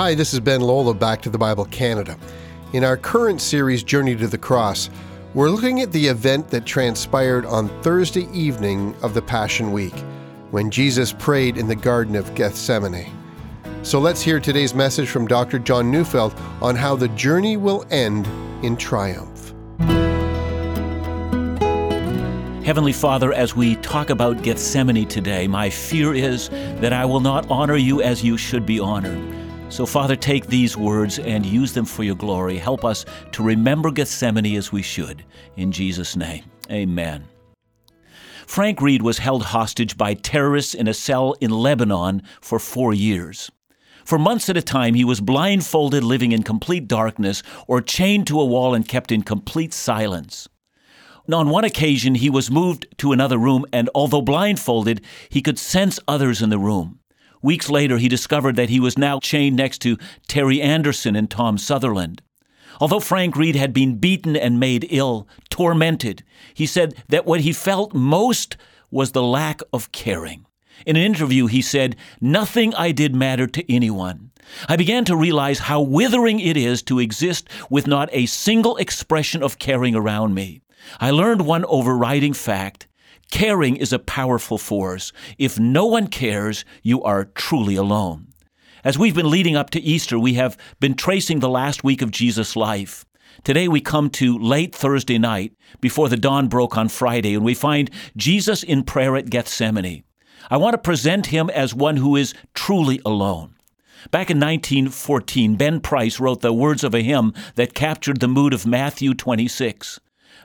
Hi, this is Ben Lola, Back to the Bible Canada. In our current series, Journey to the Cross, we're looking at the event that transpired on Thursday evening of the Passion Week, when Jesus prayed in the Garden of Gethsemane. So let's hear today's message from Dr. John Neufeld on how the journey will end in triumph. Heavenly Father, as we talk about Gethsemane today, my fear is that I will not honor you as you should be honored. So, Father, take these words and use them for your glory. Help us to remember Gethsemane as we should. In Jesus' name, amen. Frank Reed was held hostage by terrorists in a cell in Lebanon for four years. For months at a time, he was blindfolded, living in complete darkness, or chained to a wall and kept in complete silence. On one occasion, he was moved to another room, and although blindfolded, he could sense others in the room. Weeks later, he discovered that he was now chained next to Terry Anderson and Tom Sutherland. Although Frank Reed had been beaten and made ill, tormented, he said that what he felt most was the lack of caring. In an interview, he said, Nothing I did mattered to anyone. I began to realize how withering it is to exist with not a single expression of caring around me. I learned one overriding fact Caring is a powerful force. If no one cares, you are truly alone. As we've been leading up to Easter, we have been tracing the last week of Jesus' life. Today we come to late Thursday night before the dawn broke on Friday, and we find Jesus in prayer at Gethsemane. I want to present him as one who is truly alone. Back in 1914, Ben Price wrote the words of a hymn that captured the mood of Matthew 26.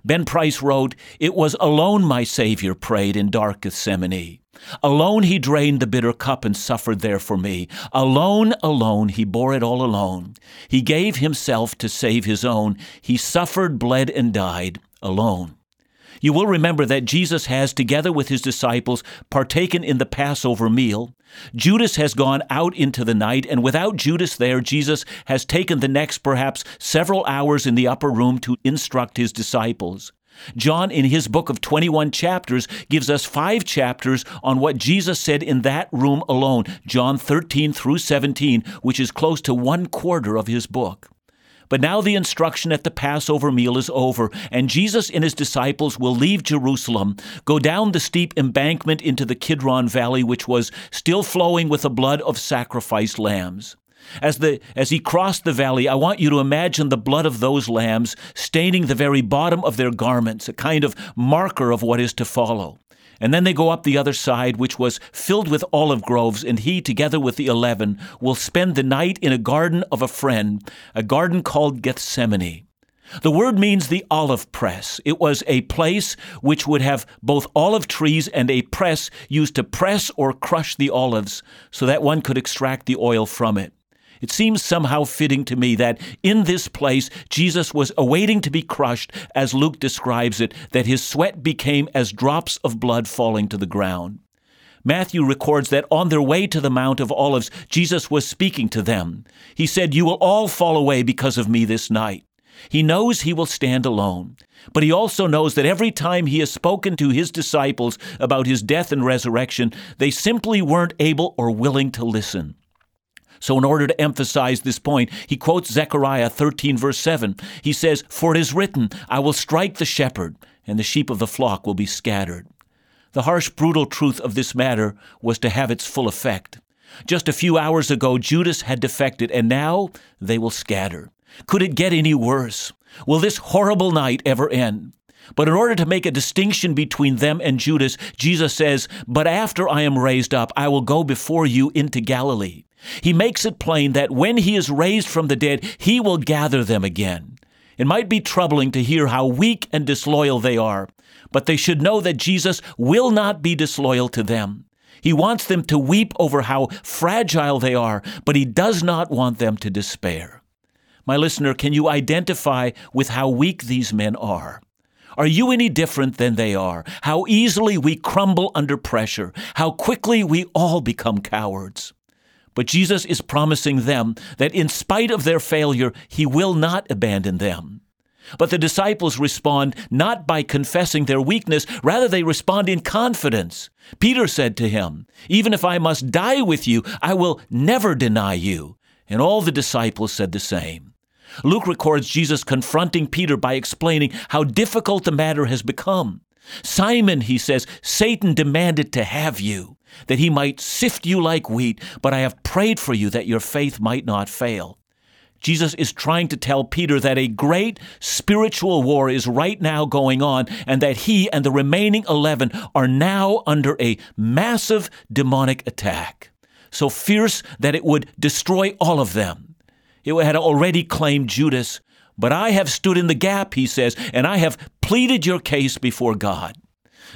Ben Price wrote, It was alone my Savior prayed in dark Gethsemane. Alone he drained the bitter cup and suffered there for me. Alone, alone, he bore it all alone. He gave himself to save his own. He suffered, bled, and died alone. You will remember that Jesus has, together with his disciples, partaken in the Passover meal. Judas has gone out into the night, and without Judas there, Jesus has taken the next perhaps several hours in the upper room to instruct his disciples. John, in his book of 21 chapters, gives us five chapters on what Jesus said in that room alone, John 13 through 17, which is close to one quarter of his book. But now the instruction at the Passover meal is over, and Jesus and his disciples will leave Jerusalem, go down the steep embankment into the Kidron Valley, which was still flowing with the blood of sacrificed lambs. As, the, as he crossed the valley, I want you to imagine the blood of those lambs staining the very bottom of their garments, a kind of marker of what is to follow. And then they go up the other side, which was filled with olive groves, and he, together with the eleven, will spend the night in a garden of a friend, a garden called Gethsemane. The word means the olive press. It was a place which would have both olive trees and a press used to press or crush the olives so that one could extract the oil from it. It seems somehow fitting to me that in this place Jesus was awaiting to be crushed, as Luke describes it, that his sweat became as drops of blood falling to the ground. Matthew records that on their way to the Mount of Olives, Jesus was speaking to them. He said, You will all fall away because of me this night. He knows he will stand alone, but he also knows that every time he has spoken to his disciples about his death and resurrection, they simply weren't able or willing to listen. So, in order to emphasize this point, he quotes Zechariah 13, verse 7. He says, For it is written, I will strike the shepherd, and the sheep of the flock will be scattered. The harsh, brutal truth of this matter was to have its full effect. Just a few hours ago, Judas had defected, and now they will scatter. Could it get any worse? Will this horrible night ever end? But in order to make a distinction between them and Judas, Jesus says, But after I am raised up, I will go before you into Galilee. He makes it plain that when he is raised from the dead, he will gather them again. It might be troubling to hear how weak and disloyal they are, but they should know that Jesus will not be disloyal to them. He wants them to weep over how fragile they are, but he does not want them to despair. My listener, can you identify with how weak these men are? Are you any different than they are? How easily we crumble under pressure, how quickly we all become cowards. But Jesus is promising them that in spite of their failure, He will not abandon them. But the disciples respond not by confessing their weakness, rather, they respond in confidence. Peter said to him, Even if I must die with you, I will never deny you. And all the disciples said the same. Luke records Jesus confronting Peter by explaining how difficult the matter has become. Simon, he says, Satan demanded to have you, that he might sift you like wheat, but I have prayed for you that your faith might not fail. Jesus is trying to tell Peter that a great spiritual war is right now going on and that he and the remaining 11 are now under a massive demonic attack. So fierce that it would destroy all of them. It had already claimed Judas, but I have stood in the gap, he says, and I have pleaded your case before God.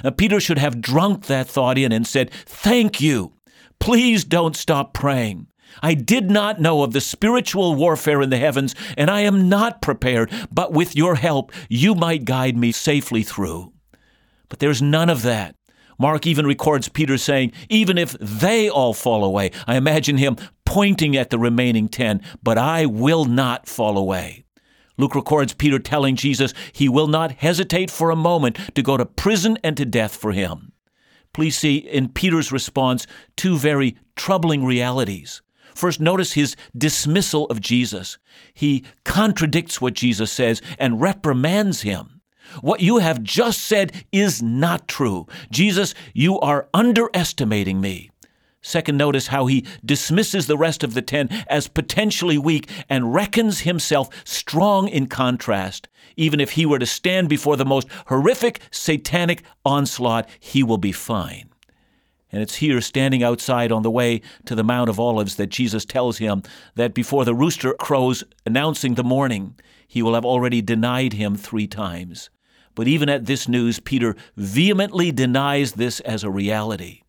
Now, Peter should have drunk that thought in and said, Thank you. Please don't stop praying. I did not know of the spiritual warfare in the heavens, and I am not prepared, but with your help, you might guide me safely through. But there's none of that. Mark even records Peter saying, Even if they all fall away, I imagine him pointing at the remaining ten, but I will not fall away. Luke records Peter telling Jesus he will not hesitate for a moment to go to prison and to death for him. Please see in Peter's response two very troubling realities. First, notice his dismissal of Jesus. He contradicts what Jesus says and reprimands him. What you have just said is not true. Jesus, you are underestimating me. Second, notice how he dismisses the rest of the ten as potentially weak and reckons himself strong in contrast. Even if he were to stand before the most horrific satanic onslaught, he will be fine. And it's here, standing outside on the way to the Mount of Olives, that Jesus tells him that before the rooster crows announcing the morning, he will have already denied him three times. But even at this news, Peter vehemently denies this as a reality.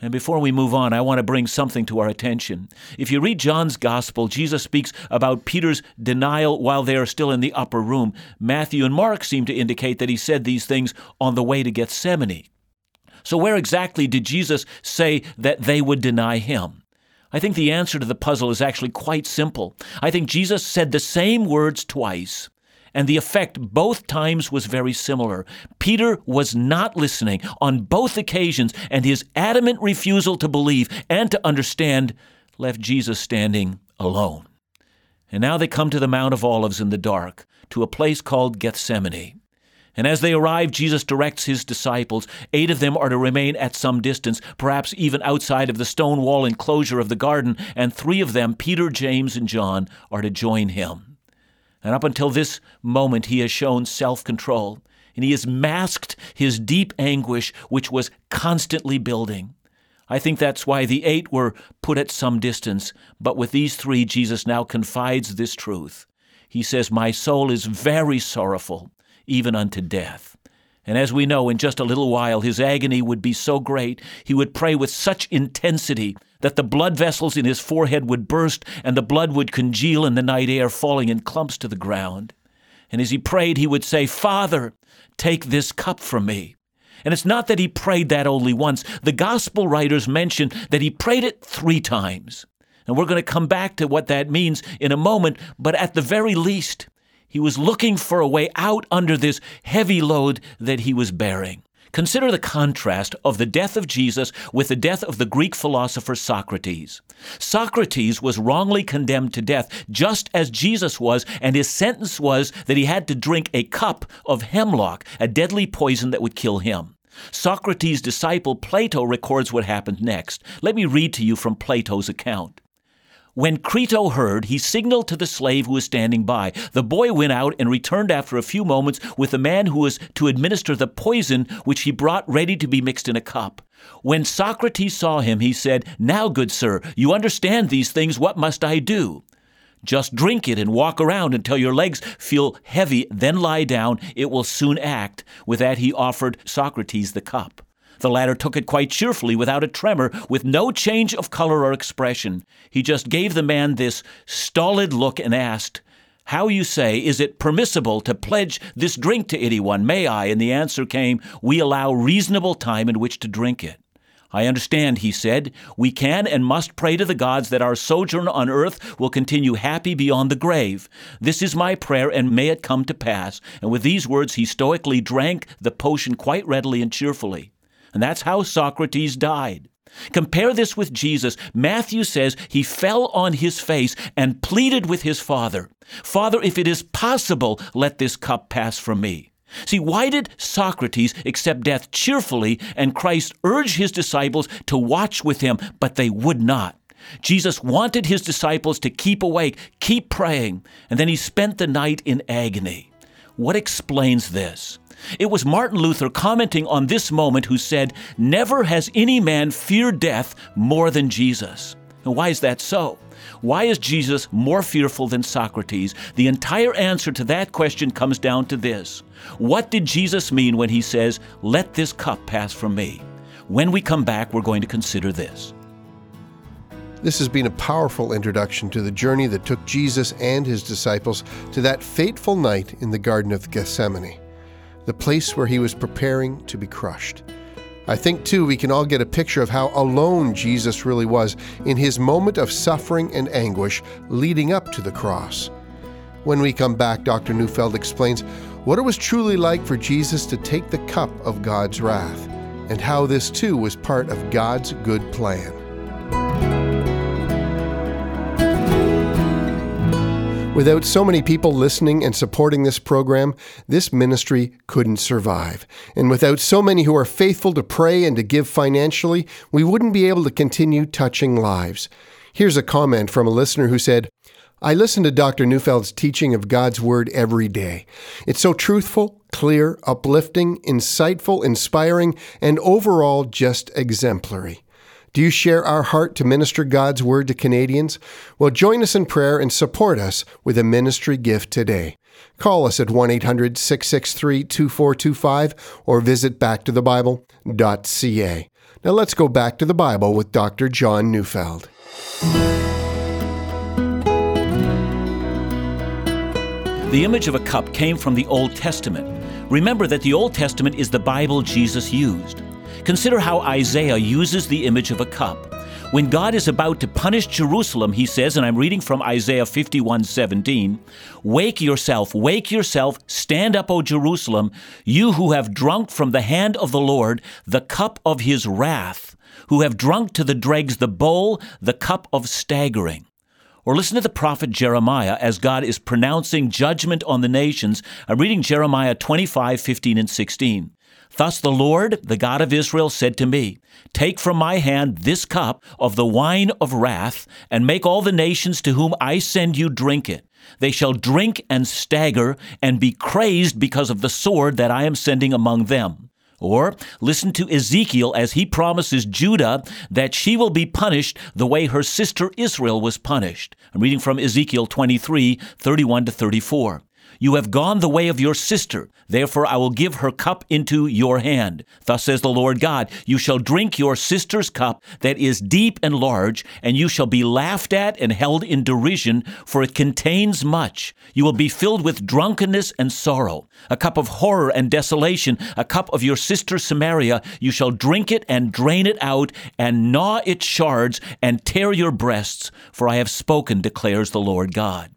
And before we move on, I want to bring something to our attention. If you read John's Gospel, Jesus speaks about Peter's denial while they are still in the upper room. Matthew and Mark seem to indicate that he said these things on the way to Gethsemane. So, where exactly did Jesus say that they would deny him? I think the answer to the puzzle is actually quite simple. I think Jesus said the same words twice and the effect both times was very similar. Peter was not listening on both occasions, and his adamant refusal to believe and to understand left Jesus standing alone. And now they come to the Mount of Olives in the dark, to a place called Gethsemane. And as they arrive, Jesus directs his disciples. Eight of them are to remain at some distance, perhaps even outside of the stone wall enclosure of the garden, and three of them, Peter, James, and John, are to join him. And up until this moment, he has shown self control, and he has masked his deep anguish, which was constantly building. I think that's why the eight were put at some distance, but with these three, Jesus now confides this truth. He says, My soul is very sorrowful, even unto death. And as we know, in just a little while, his agony would be so great, he would pray with such intensity that the blood vessels in his forehead would burst and the blood would congeal in the night air, falling in clumps to the ground. And as he prayed, he would say, Father, take this cup from me. And it's not that he prayed that only once. The gospel writers mention that he prayed it three times. And we're going to come back to what that means in a moment, but at the very least, he was looking for a way out under this heavy load that he was bearing. Consider the contrast of the death of Jesus with the death of the Greek philosopher Socrates. Socrates was wrongly condemned to death, just as Jesus was, and his sentence was that he had to drink a cup of hemlock, a deadly poison that would kill him. Socrates' disciple Plato records what happened next. Let me read to you from Plato's account. When Crito heard, he signaled to the slave who was standing by. The boy went out and returned after a few moments with the man who was to administer the poison which he brought ready to be mixed in a cup. When Socrates saw him, he said, Now, good sir, you understand these things. What must I do? Just drink it and walk around until your legs feel heavy, then lie down. It will soon act. With that, he offered Socrates the cup. The latter took it quite cheerfully, without a tremor, with no change of color or expression. He just gave the man this stolid look and asked, How you say, is it permissible to pledge this drink to anyone? May I? And the answer came, We allow reasonable time in which to drink it. I understand, he said. We can and must pray to the gods that our sojourn on earth will continue happy beyond the grave. This is my prayer, and may it come to pass. And with these words, he stoically drank the potion quite readily and cheerfully. And that's how Socrates died. Compare this with Jesus. Matthew says he fell on his face and pleaded with his Father Father, if it is possible, let this cup pass from me. See, why did Socrates accept death cheerfully and Christ urge his disciples to watch with him, but they would not? Jesus wanted his disciples to keep awake, keep praying, and then he spent the night in agony. What explains this? It was Martin Luther commenting on this moment who said, Never has any man feared death more than Jesus. And why is that so? Why is Jesus more fearful than Socrates? The entire answer to that question comes down to this What did Jesus mean when he says, Let this cup pass from me? When we come back, we're going to consider this. This has been a powerful introduction to the journey that took Jesus and his disciples to that fateful night in the Garden of Gethsemane, the place where he was preparing to be crushed. I think, too, we can all get a picture of how alone Jesus really was in his moment of suffering and anguish leading up to the cross. When we come back, Dr. Neufeld explains what it was truly like for Jesus to take the cup of God's wrath, and how this, too, was part of God's good plan. Without so many people listening and supporting this program, this ministry couldn't survive. And without so many who are faithful to pray and to give financially, we wouldn't be able to continue touching lives. Here's a comment from a listener who said, I listen to Dr. Neufeld's teaching of God's Word every day. It's so truthful, clear, uplifting, insightful, inspiring, and overall just exemplary. Do you share our heart to minister God's Word to Canadians? Well, join us in prayer and support us with a ministry gift today. Call us at 1 800 663 2425 or visit backtothebible.ca. Now let's go back to the Bible with Dr. John Neufeld. The image of a cup came from the Old Testament. Remember that the Old Testament is the Bible Jesus used. Consider how Isaiah uses the image of a cup. When God is about to punish Jerusalem, he says, and I'm reading from Isaiah 51 17, Wake yourself, wake yourself, stand up, O Jerusalem, you who have drunk from the hand of the Lord the cup of his wrath, who have drunk to the dregs the bowl, the cup of staggering. Or listen to the prophet Jeremiah as God is pronouncing judgment on the nations. I'm reading Jeremiah 25, 15, and 16. Thus the Lord, the God of Israel, said to me, Take from my hand this cup of the wine of wrath, and make all the nations to whom I send you drink it. They shall drink and stagger and be crazed because of the sword that I am sending among them. Or listen to Ezekiel as he promises Judah that she will be punished the way her sister Israel was punished. I'm reading from Ezekiel 23 31 to 34. You have gone the way of your sister. Therefore, I will give her cup into your hand. Thus says the Lord God You shall drink your sister's cup that is deep and large, and you shall be laughed at and held in derision, for it contains much. You will be filled with drunkenness and sorrow. A cup of horror and desolation, a cup of your sister Samaria. You shall drink it and drain it out, and gnaw its shards, and tear your breasts, for I have spoken, declares the Lord God.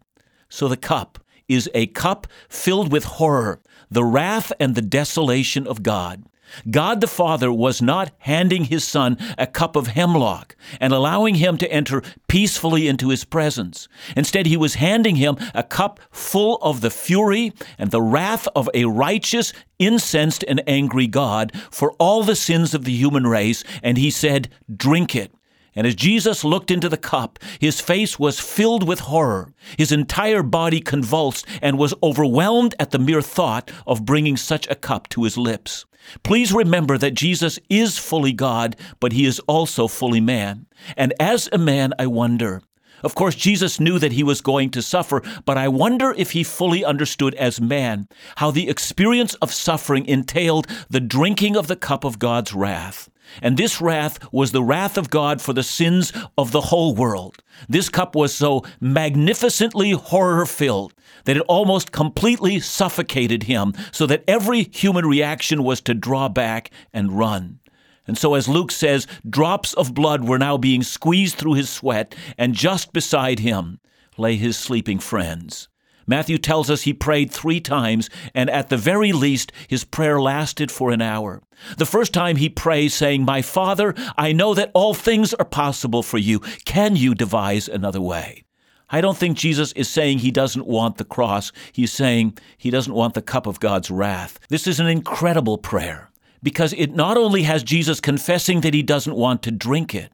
So the cup is a cup filled with horror, the wrath and the desolation of God. God the Father was not handing his Son a cup of hemlock and allowing him to enter peacefully into his presence. Instead, he was handing him a cup full of the fury and the wrath of a righteous, incensed, and angry God for all the sins of the human race, and he said, Drink it. And as Jesus looked into the cup, his face was filled with horror. His entire body convulsed and was overwhelmed at the mere thought of bringing such a cup to his lips. Please remember that Jesus is fully God, but he is also fully man. And as a man, I wonder. Of course, Jesus knew that he was going to suffer, but I wonder if he fully understood as man how the experience of suffering entailed the drinking of the cup of God's wrath. And this wrath was the wrath of God for the sins of the whole world. This cup was so magnificently horror filled that it almost completely suffocated him, so that every human reaction was to draw back and run. And so, as Luke says, drops of blood were now being squeezed through his sweat, and just beside him lay his sleeping friends. Matthew tells us he prayed three times, and at the very least, his prayer lasted for an hour. The first time he prays, saying, My Father, I know that all things are possible for you. Can you devise another way? I don't think Jesus is saying he doesn't want the cross. He's saying he doesn't want the cup of God's wrath. This is an incredible prayer because it not only has Jesus confessing that he doesn't want to drink it,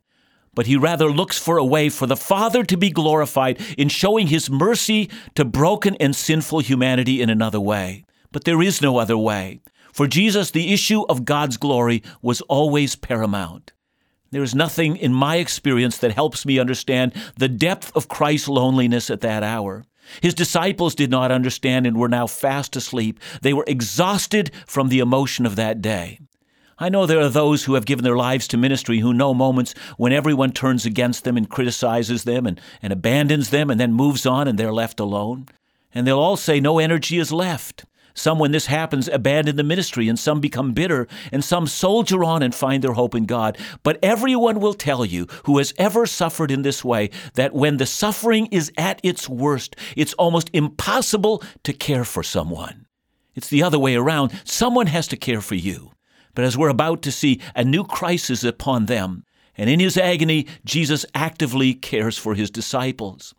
but he rather looks for a way for the Father to be glorified in showing his mercy to broken and sinful humanity in another way. But there is no other way. For Jesus, the issue of God's glory was always paramount. There is nothing in my experience that helps me understand the depth of Christ's loneliness at that hour. His disciples did not understand and were now fast asleep. They were exhausted from the emotion of that day. I know there are those who have given their lives to ministry who know moments when everyone turns against them and criticizes them and, and abandons them and then moves on and they're left alone. And they'll all say no energy is left. Some, when this happens, abandon the ministry, and some become bitter, and some soldier on and find their hope in God. But everyone will tell you who has ever suffered in this way that when the suffering is at its worst, it's almost impossible to care for someone. It's the other way around. Someone has to care for you. But as we're about to see, a new crisis upon them. And in his agony, Jesus actively cares for his disciples.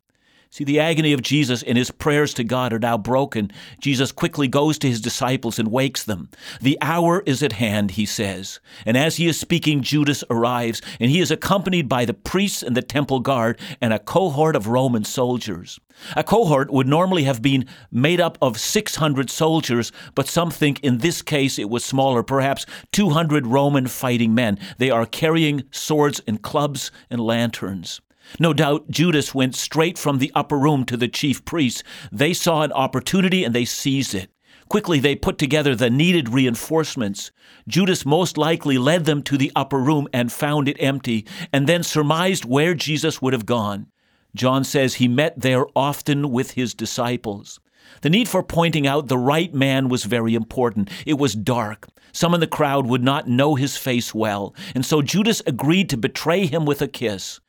See, the agony of Jesus and his prayers to God are now broken. Jesus quickly goes to his disciples and wakes them. The hour is at hand, he says. And as he is speaking, Judas arrives, and he is accompanied by the priests and the temple guard and a cohort of Roman soldiers. A cohort would normally have been made up of 600 soldiers, but some think in this case it was smaller, perhaps 200 Roman fighting men. They are carrying swords and clubs and lanterns. No doubt Judas went straight from the upper room to the chief priests. They saw an opportunity and they seized it. Quickly, they put together the needed reinforcements. Judas most likely led them to the upper room and found it empty, and then surmised where Jesus would have gone. John says he met there often with his disciples. The need for pointing out the right man was very important. It was dark. Some in the crowd would not know his face well, and so Judas agreed to betray him with a kiss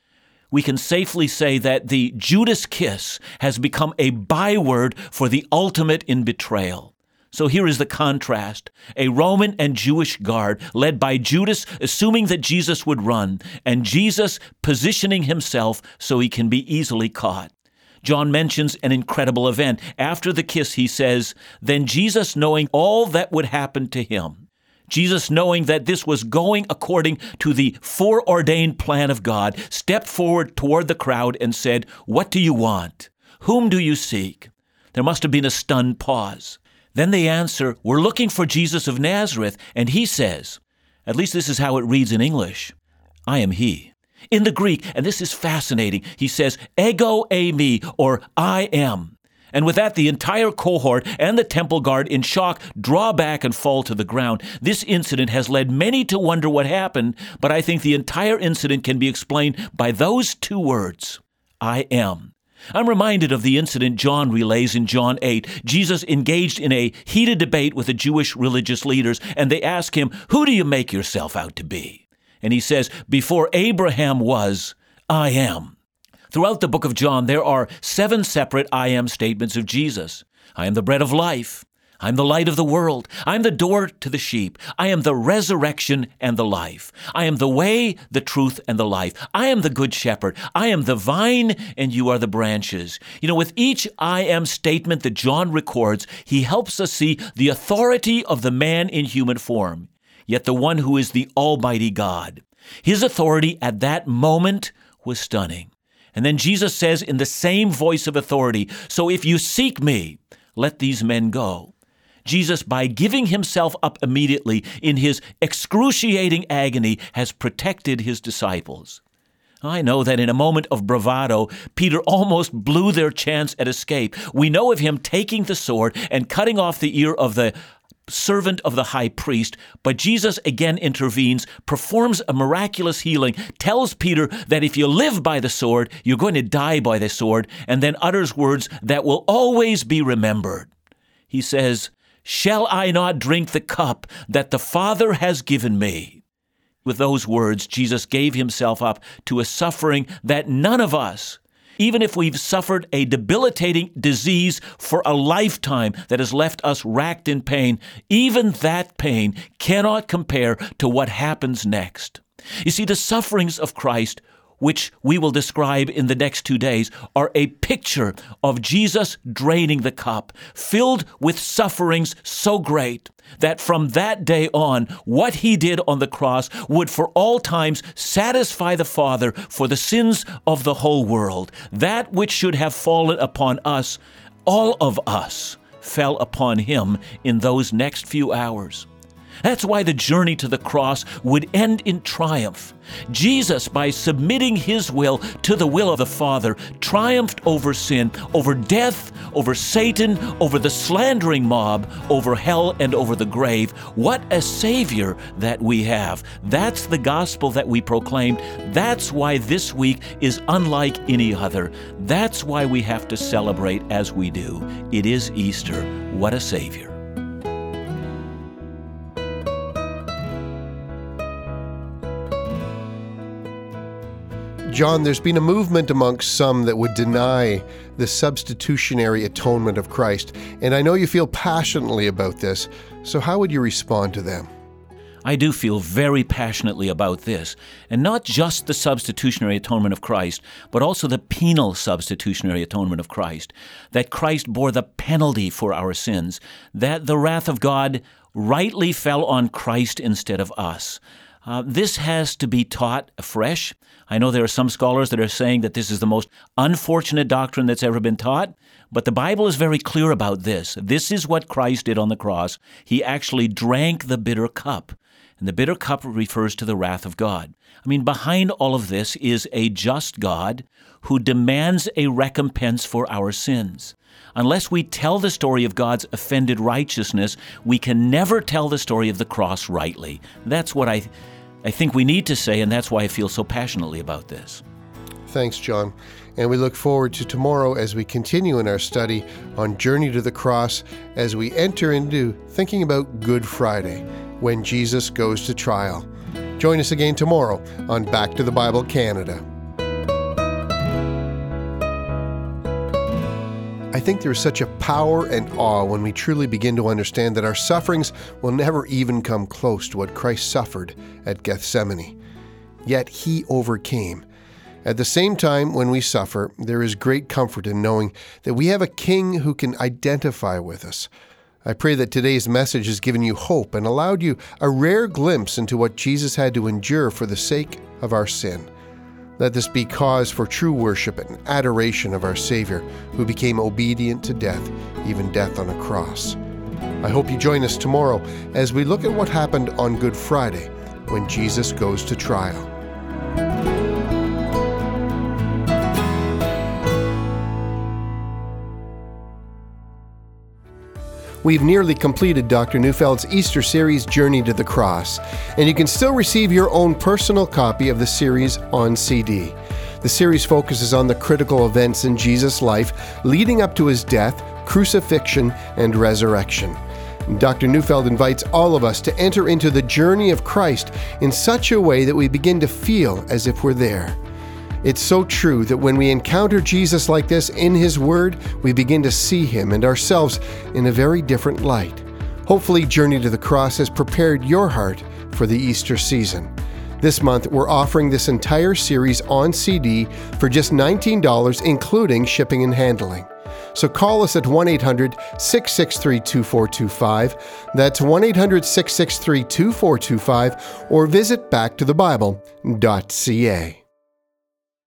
we can safely say that the Judas kiss has become a byword for the ultimate in betrayal. So here is the contrast a Roman and Jewish guard led by Judas, assuming that Jesus would run, and Jesus positioning himself so he can be easily caught. John mentions an incredible event. After the kiss, he says, Then Jesus, knowing all that would happen to him, Jesus, knowing that this was going according to the foreordained plan of God, stepped forward toward the crowd and said, What do you want? Whom do you seek? There must have been a stunned pause. Then they answer, We're looking for Jesus of Nazareth. And he says, At least this is how it reads in English I am he. In the Greek, and this is fascinating, he says, Ego eimi, or I am. And with that, the entire cohort and the temple guard, in shock, draw back and fall to the ground. This incident has led many to wonder what happened, but I think the entire incident can be explained by those two words I am. I'm reminded of the incident John relays in John 8. Jesus engaged in a heated debate with the Jewish religious leaders, and they ask him, Who do you make yourself out to be? And he says, Before Abraham was, I am. Throughout the book of John, there are seven separate I am statements of Jesus. I am the bread of life. I'm the light of the world. I'm the door to the sheep. I am the resurrection and the life. I am the way, the truth, and the life. I am the good shepherd. I am the vine, and you are the branches. You know, with each I am statement that John records, he helps us see the authority of the man in human form, yet the one who is the Almighty God. His authority at that moment was stunning. And then Jesus says in the same voice of authority, So if you seek me, let these men go. Jesus, by giving himself up immediately in his excruciating agony, has protected his disciples. I know that in a moment of bravado, Peter almost blew their chance at escape. We know of him taking the sword and cutting off the ear of the servant of the high priest, but Jesus again intervenes, performs a miraculous healing, tells Peter that if you live by the sword, you're going to die by the sword, and then utters words that will always be remembered. He says, Shall I not drink the cup that the Father has given me? With those words, Jesus gave himself up to a suffering that none of us, even if we've suffered a debilitating disease for a lifetime that has left us racked in pain, even that pain cannot compare to what happens next. You see, the sufferings of Christ which we will describe in the next two days, are a picture of Jesus draining the cup, filled with sufferings so great that from that day on, what he did on the cross would for all times satisfy the Father for the sins of the whole world. That which should have fallen upon us, all of us, fell upon him in those next few hours. That's why the journey to the cross would end in triumph. Jesus, by submitting his will to the will of the Father, triumphed over sin, over death, over Satan, over the slandering mob, over hell, and over the grave. What a Savior that we have. That's the gospel that we proclaim. That's why this week is unlike any other. That's why we have to celebrate as we do. It is Easter. What a Savior. John, there's been a movement amongst some that would deny the substitutionary atonement of Christ, and I know you feel passionately about this, so how would you respond to them? I do feel very passionately about this, and not just the substitutionary atonement of Christ, but also the penal substitutionary atonement of Christ. That Christ bore the penalty for our sins, that the wrath of God rightly fell on Christ instead of us. Uh, this has to be taught afresh. I know there are some scholars that are saying that this is the most unfortunate doctrine that's ever been taught, but the Bible is very clear about this. This is what Christ did on the cross. He actually drank the bitter cup. And the bitter cup refers to the wrath of God. I mean, behind all of this is a just God who demands a recompense for our sins. Unless we tell the story of God's offended righteousness, we can never tell the story of the cross rightly. That's what I I think we need to say, and that's why I feel so passionately about this. Thanks, John. And we look forward to tomorrow as we continue in our study on Journey to the Cross as we enter into thinking about Good Friday, when Jesus goes to trial. Join us again tomorrow on Back to the Bible Canada. I think there's such a power and awe when we truly begin to understand that our sufferings will never even come close to what Christ suffered at Gethsemane. Yet he overcame. At the same time, when we suffer, there is great comfort in knowing that we have a King who can identify with us. I pray that today's message has given you hope and allowed you a rare glimpse into what Jesus had to endure for the sake of our sin. Let this be cause for true worship and adoration of our Savior, who became obedient to death, even death on a cross. I hope you join us tomorrow as we look at what happened on Good Friday when Jesus goes to trial. We've nearly completed Dr. Neufeld's Easter series, Journey to the Cross, and you can still receive your own personal copy of the series on CD. The series focuses on the critical events in Jesus' life leading up to his death, crucifixion, and resurrection. Dr. Neufeld invites all of us to enter into the journey of Christ in such a way that we begin to feel as if we're there. It's so true that when we encounter Jesus like this in His Word, we begin to see Him and ourselves in a very different light. Hopefully, Journey to the Cross has prepared your heart for the Easter season. This month, we're offering this entire series on CD for just $19, including shipping and handling. So call us at 1 800 663 2425. That's 1 800 663 2425, or visit backtothebible.ca.